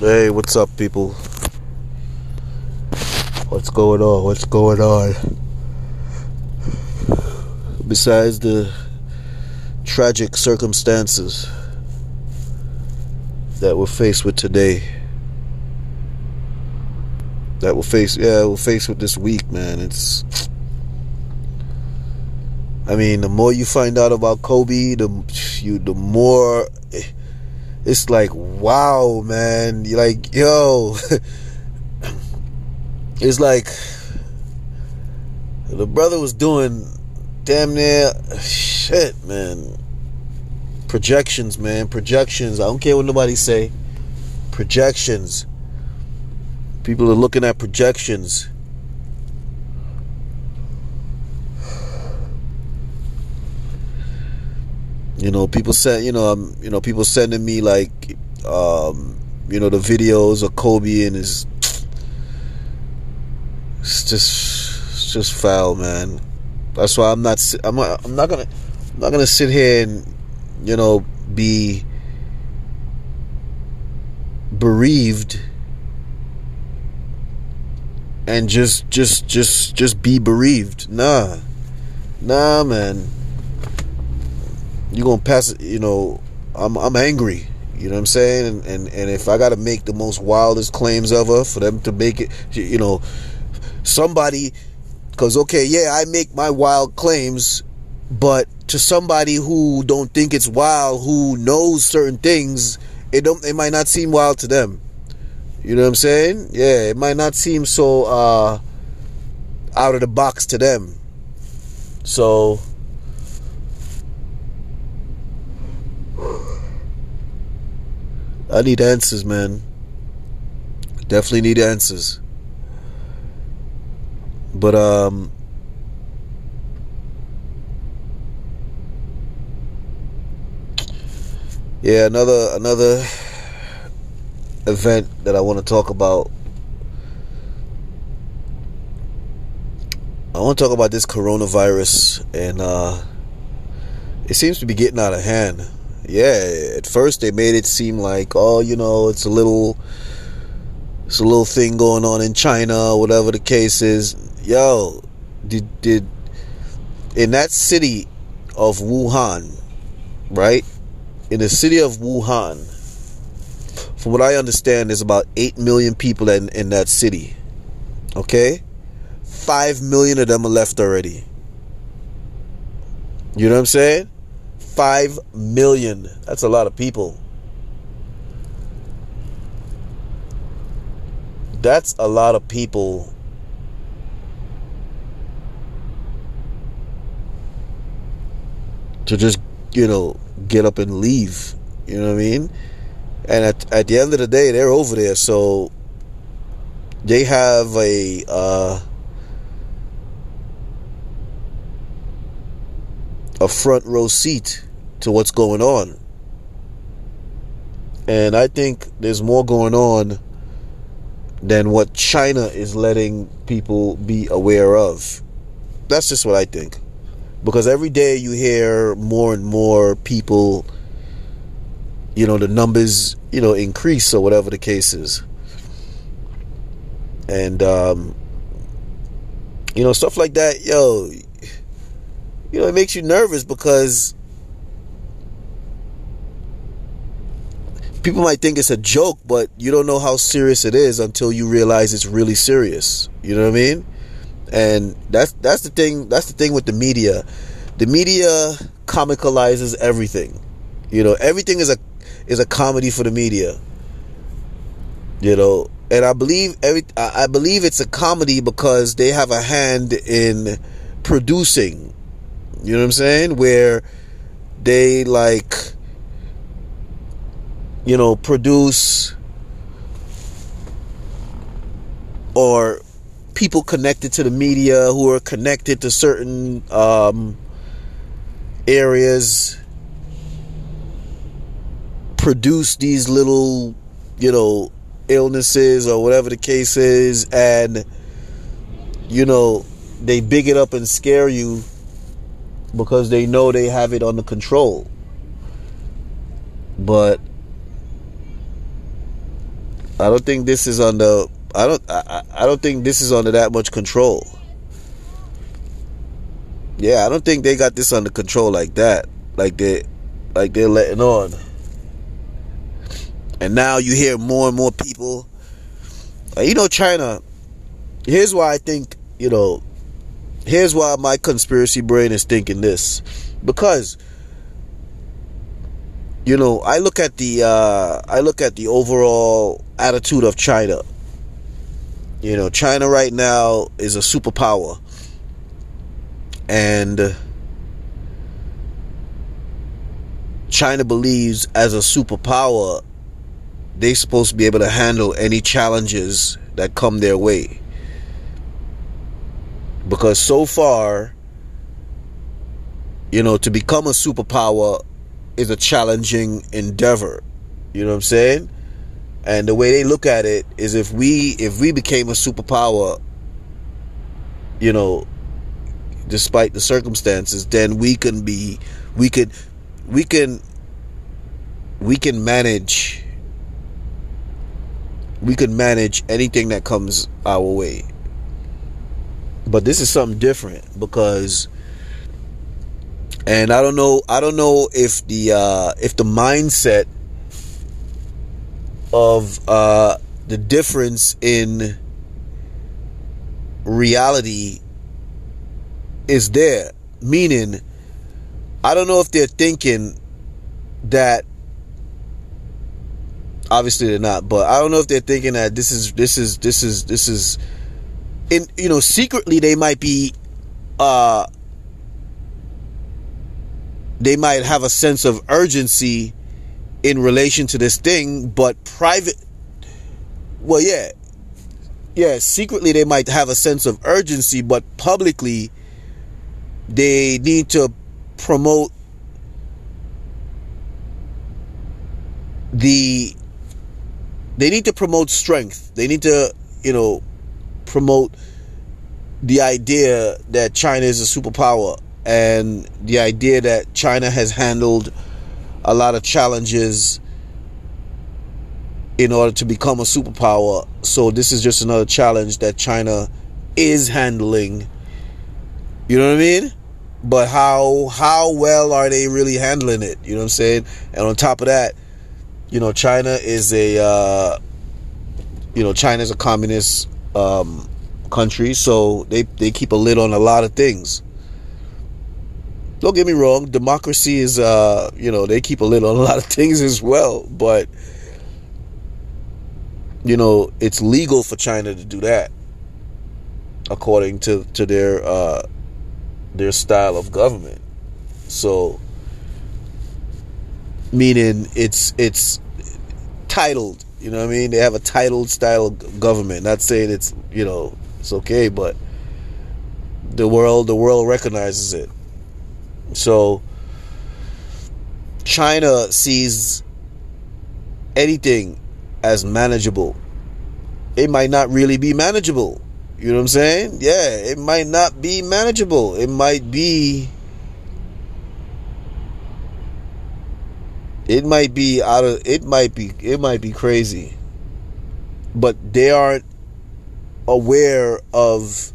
Hey, what's up, people? What's going on? What's going on? Besides the tragic circumstances that we're faced with today, that we're faced, yeah, we're faced with this week, man. It's, I mean, the more you find out about Kobe, the you, the more it's like wow man. You're like yo. It's like the brother was doing damn near shit man. Projections man. Projections. I don't care what nobody say. Projections. People are looking at projections You know, people send you know, um, you know, people sending me like, um, you know, the videos of Kobe and his. It's just, it's just foul, man. That's why I'm not. I'm not. I'm not gonna. I'm not gonna sit here and, you know, be bereaved and just just just just be bereaved nah nah man you're gonna pass. You know, I'm I'm angry. You know what I'm saying? And and, and if I got to make the most wildest claims ever for them to make it, you know, somebody, because okay, yeah, I make my wild claims, but to somebody who don't think it's wild, who knows certain things, it don't it might not seem wild to them. You know what I'm saying? Yeah, it might not seem so uh, out of the box to them. So I need answers, man. Definitely need answers. But um Yeah, another another event that I want to talk about. I want to talk about this coronavirus and uh it seems to be getting out of hand yeah, at first they made it seem like, oh, you know, it's a little, it's a little thing going on in China, whatever the case is. Yo, did did in that city of Wuhan, right? In the city of Wuhan, from what I understand, there's about eight million people in in that city. Okay, five million of them are left already. You know what I'm saying? 5 million. That's a lot of people. That's a lot of people. To just, you know, get up and leave. You know what I mean? And at, at the end of the day, they're over there. So they have a. Uh, a front row seat to what's going on. And I think there's more going on than what China is letting people be aware of. That's just what I think. Because every day you hear more and more people, you know, the numbers, you know, increase or whatever the case is. And, um, you know, stuff like that, yo, you know, it makes you nervous because people might think it's a joke, but you don't know how serious it is until you realize it's really serious. You know what I mean? And that's that's the thing. That's the thing with the media. The media comicalizes everything. You know, everything is a is a comedy for the media. You know, and I believe every I believe it's a comedy because they have a hand in producing you know what I'm saying? Where they like, you know, produce or people connected to the media who are connected to certain um, areas produce these little, you know, illnesses or whatever the case is, and you know, they big it up and scare you because they know they have it under control. But I don't think this is under. I don't. I, I don't think this is under that much control. Yeah, I don't think they got this under control like that. Like they, like they're letting on. And now you hear more and more people. you know, China. Here's why I think you know. Here's why my conspiracy brain is thinking this, because you know I look at the uh, I look at the overall attitude of China. You know, China right now is a superpower. And China believes as a superpower, they're supposed to be able to handle any challenges that come their way. Because so far, you know, to become a superpower is a challenging endeavor. You know what I'm saying? And the way they look at it is if we if we became a superpower, you know, despite the circumstances, then we can be we could we can we can manage we could manage anything that comes our way. But this is something different because and I don't know I don't know if the uh if the mindset of uh, the difference in reality is there. Meaning, I don't know if they're thinking that. Obviously, they're not, but I don't know if they're thinking that this is this is this is this is, in you know, secretly they might be, uh, they might have a sense of urgency in relation to this thing, but private, well, yeah, yeah, secretly they might have a sense of urgency, but publicly they need to promote the they need to promote strength. They need to, you know, promote the idea that China is a superpower and the idea that China has handled a lot of challenges in order to become a superpower. So this is just another challenge that China is handling. You know what I mean? But how how well are they really handling it? You know what I'm saying? And on top of that, you know, China is a uh, you know China is a communist um, country, so they they keep a lid on a lot of things. Don't get me wrong, democracy is, uh, you know, they keep a lid on a lot of things as well, but, you know, it's legal for China to do that according to, to their, uh, their style of government. So, meaning it's, it's titled, you know what I mean? They have a titled style government. Not saying it's, you know, it's okay, but the world, the world recognizes it. So China sees anything as manageable. It might not really be manageable. You know what I'm saying? Yeah, it might not be manageable. It might be it might be out of it might be it might be crazy. But they aren't aware of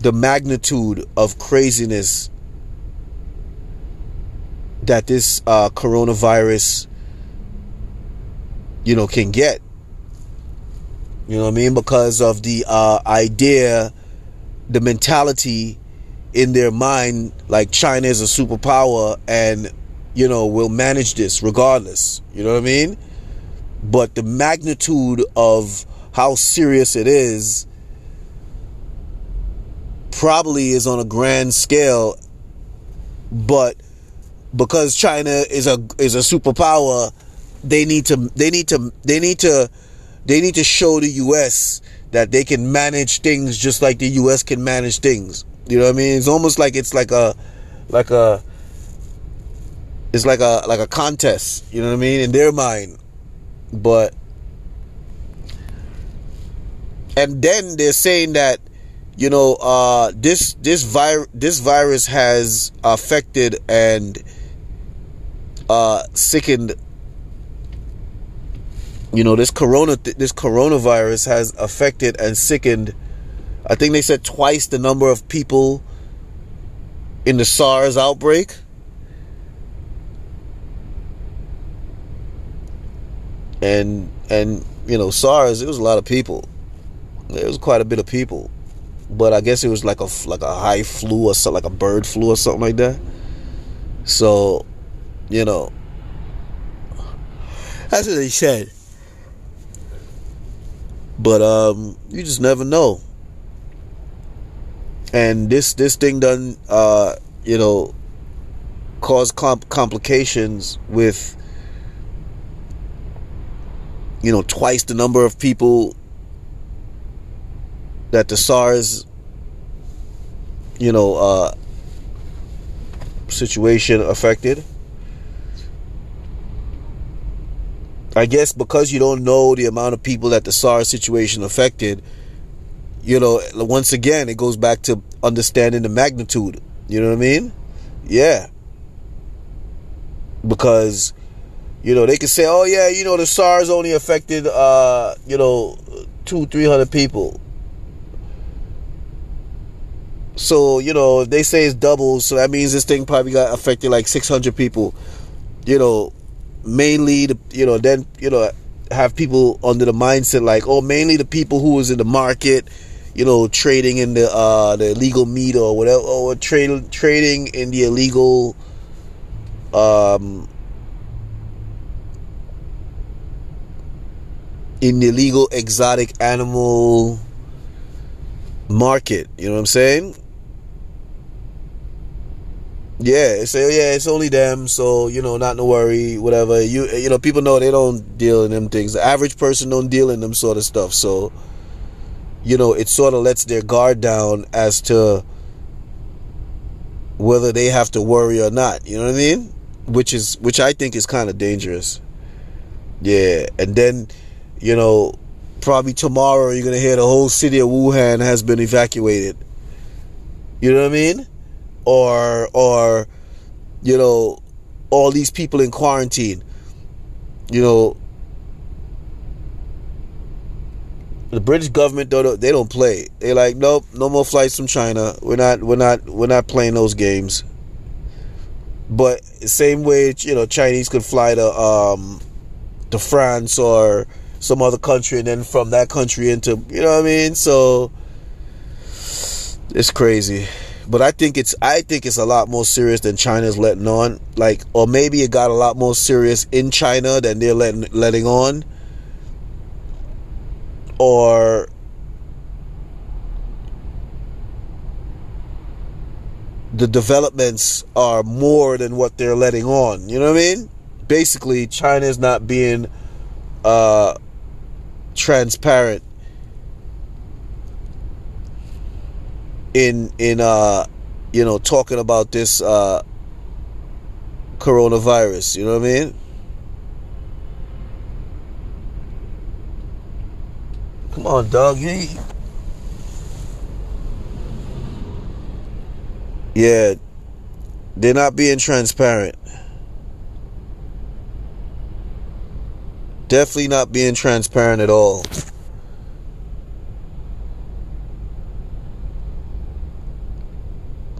the magnitude of craziness that this uh, coronavirus, you know, can get. You know what I mean? Because of the uh, idea, the mentality in their mind, like China is a superpower and, you know, we'll manage this regardless. You know what I mean? But the magnitude of how serious it is probably is on a grand scale, but because China is a is a superpower, they need to they need to they need to they need to show the US that they can manage things just like the US can manage things. You know what I mean? It's almost like it's like a like a it's like a like a contest, you know what I mean, in their mind. But and then they're saying that you know uh, this this virus this virus has affected and uh, sickened you know this corona this coronavirus has affected and sickened i think they said twice the number of people in the SARS outbreak and and you know SARS it was a lot of people. It was quite a bit of people. But I guess it was like a like a high flu or something like a bird flu or something like that. So you know that's what they said. But um you just never know. And this this thing done uh you know cause comp- complications with you know twice the number of people that the SARS you know uh situation affected I guess because you don't know the amount of people that the SARS situation affected you know, once again, it goes back to understanding the magnitude. You know what I mean? Yeah. Because, you know, they could say, oh, yeah, you know, the SARS only affected, uh, you know, two, three hundred people. So, you know, they say it's double, so that means this thing probably got affected like 600 people. You know, mainly, the, you know, then, you know, have people under the mindset like, oh, mainly the people who was in the market you know, trading in the uh, the illegal meat or whatever, or trade, trading in the illegal um, in the illegal exotic animal market. You know what I'm saying? Yeah, say oh, yeah, it's only them, so you know, not to worry, whatever. You you know, people know they don't deal in them things. The average person don't deal in them sort of stuff. So you know, it sort of lets their guard down as to whether they have to worry or not. You know what I mean? Which is which I think is kind of dangerous. Yeah, and then you know, probably tomorrow you're gonna hear the whole city of Wuhan has been evacuated. You know what I mean? Or or you know, all these people in quarantine. You know, the British government though they don't play. They like nope, no more flights from China. We're not we're not we're not playing those games. But same way you know Chinese could fly to um to France or some other country and then from that country into you know what I mean? So it's crazy. But I think it's I think it's a lot more serious than China's letting on. Like or maybe it got a lot more serious in China than they're letting letting on or the developments are more than what they're letting on. You know what I mean? Basically, China is not being uh, transparent in in uh, you know talking about this uh, coronavirus. You know what I mean? Come on, dog. Yeah, they're not being transparent. Definitely not being transparent at all.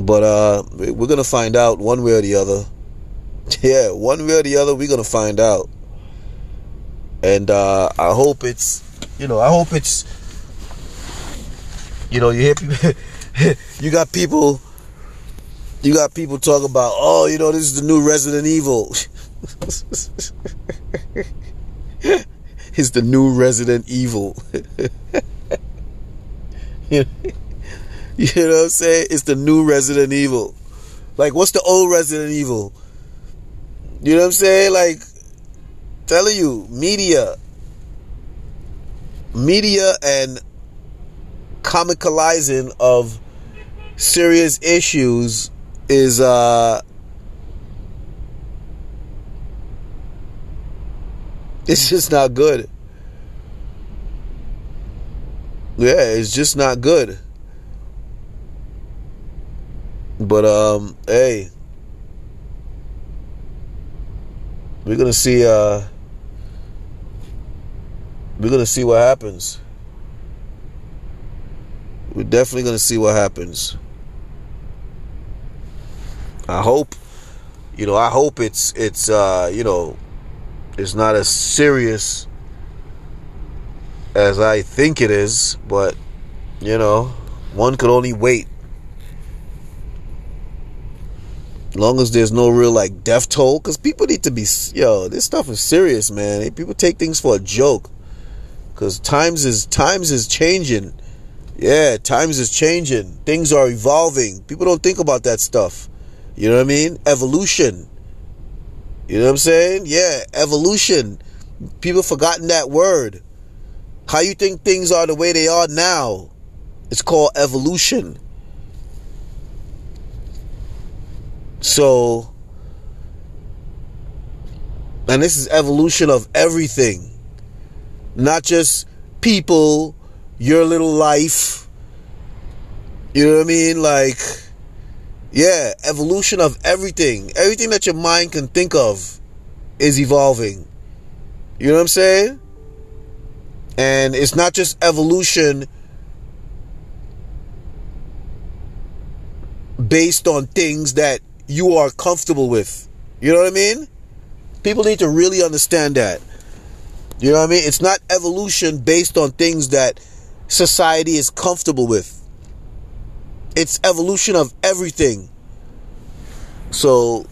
But uh we're gonna find out one way or the other. Yeah, one way or the other, we're gonna find out. And uh I hope it's you know, I hope it's, you know, you hear people, you got people, you got people talk about, oh, you know, this is the new Resident Evil. it's the new Resident Evil. you know what I'm saying? It's the new Resident Evil. Like, what's the old Resident Evil? You know what I'm saying? Like, telling you, media media and comicalizing of serious issues is uh it's just not good. Yeah, it's just not good. But um hey, we're to see uh we're gonna see what happens. We're definitely gonna see what happens. I hope, you know, I hope it's it's uh, you know, it's not as serious as I think it is, but you know, one could only wait. long as there's no real like death toll, because people need to be yo. This stuff is serious, man. People take things for a joke, because times is times is changing. Yeah, times is changing. Things are evolving. People don't think about that stuff. You know what I mean? Evolution. You know what I'm saying? Yeah, evolution. People forgotten that word. How you think things are the way they are now? It's called evolution. So, and this is evolution of everything, not just people, your little life. You know what I mean? Like, yeah, evolution of everything. Everything that your mind can think of is evolving. You know what I'm saying? And it's not just evolution based on things that you are comfortable with. You know what I mean? People need to really understand that. You know what I mean? It's not evolution based on things that society is comfortable with. It's evolution of everything. So,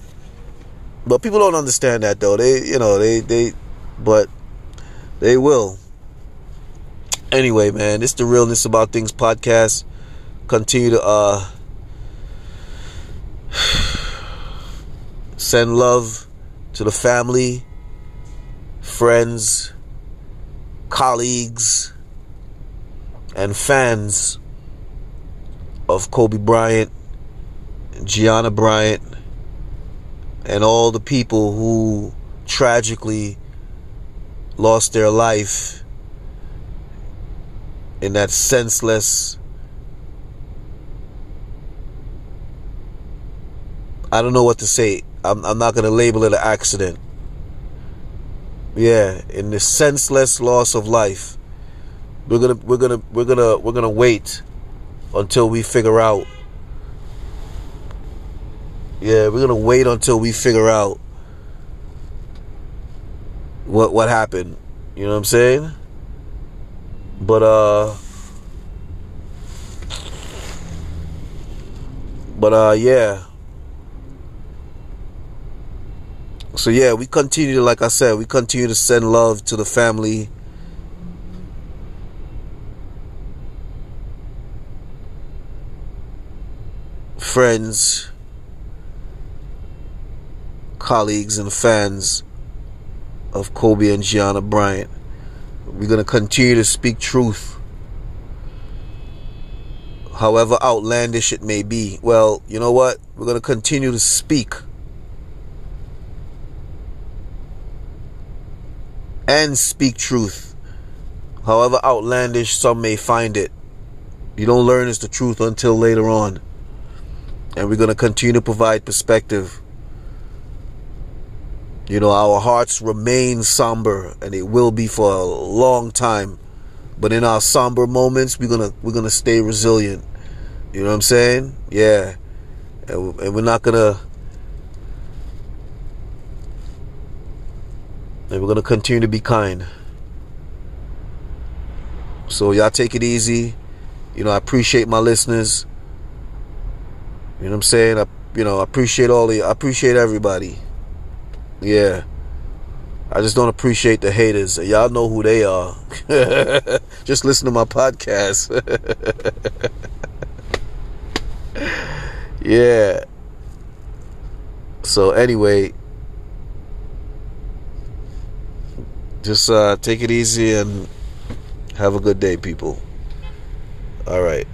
but people don't understand that though. They, you know, they, they, but they will. Anyway, man, it's the realness about things podcast. Continue to uh send love to the family, friends, colleagues, and fans of Kobe Bryant, Gianna Bryant, and all the people who tragically lost their life in that senseless I don't know what to say. I'm, I'm not going to label it an accident. Yeah, in the senseless loss of life. We're going to we're going to we're going to we're going to wait until we figure out Yeah, we're to wait until we figure out what what happened. You know what I'm saying? But uh But uh yeah. So yeah, we continue like I said, we continue to send love to the family. Friends, colleagues and fans of Kobe and Gianna Bryant. We're going to continue to speak truth. However outlandish it may be. Well, you know what? We're going to continue to speak and speak truth, however outlandish some may find it. You don't learn it's the truth until later on. And we're going to continue to provide perspective. You know, our hearts remain somber and it will be for a long time. But in our somber moments, we're going to we're going to stay resilient. You know what I'm saying? Yeah. And we're not going to And we're going to continue to be kind. So y'all take it easy. You know, I appreciate my listeners. You know what I'm saying? I you know, I appreciate all the I appreciate everybody. Yeah. I just don't appreciate the haters. Y'all know who they are. just listen to my podcast. yeah. So anyway, just uh, take it easy and have a good day, people. All right.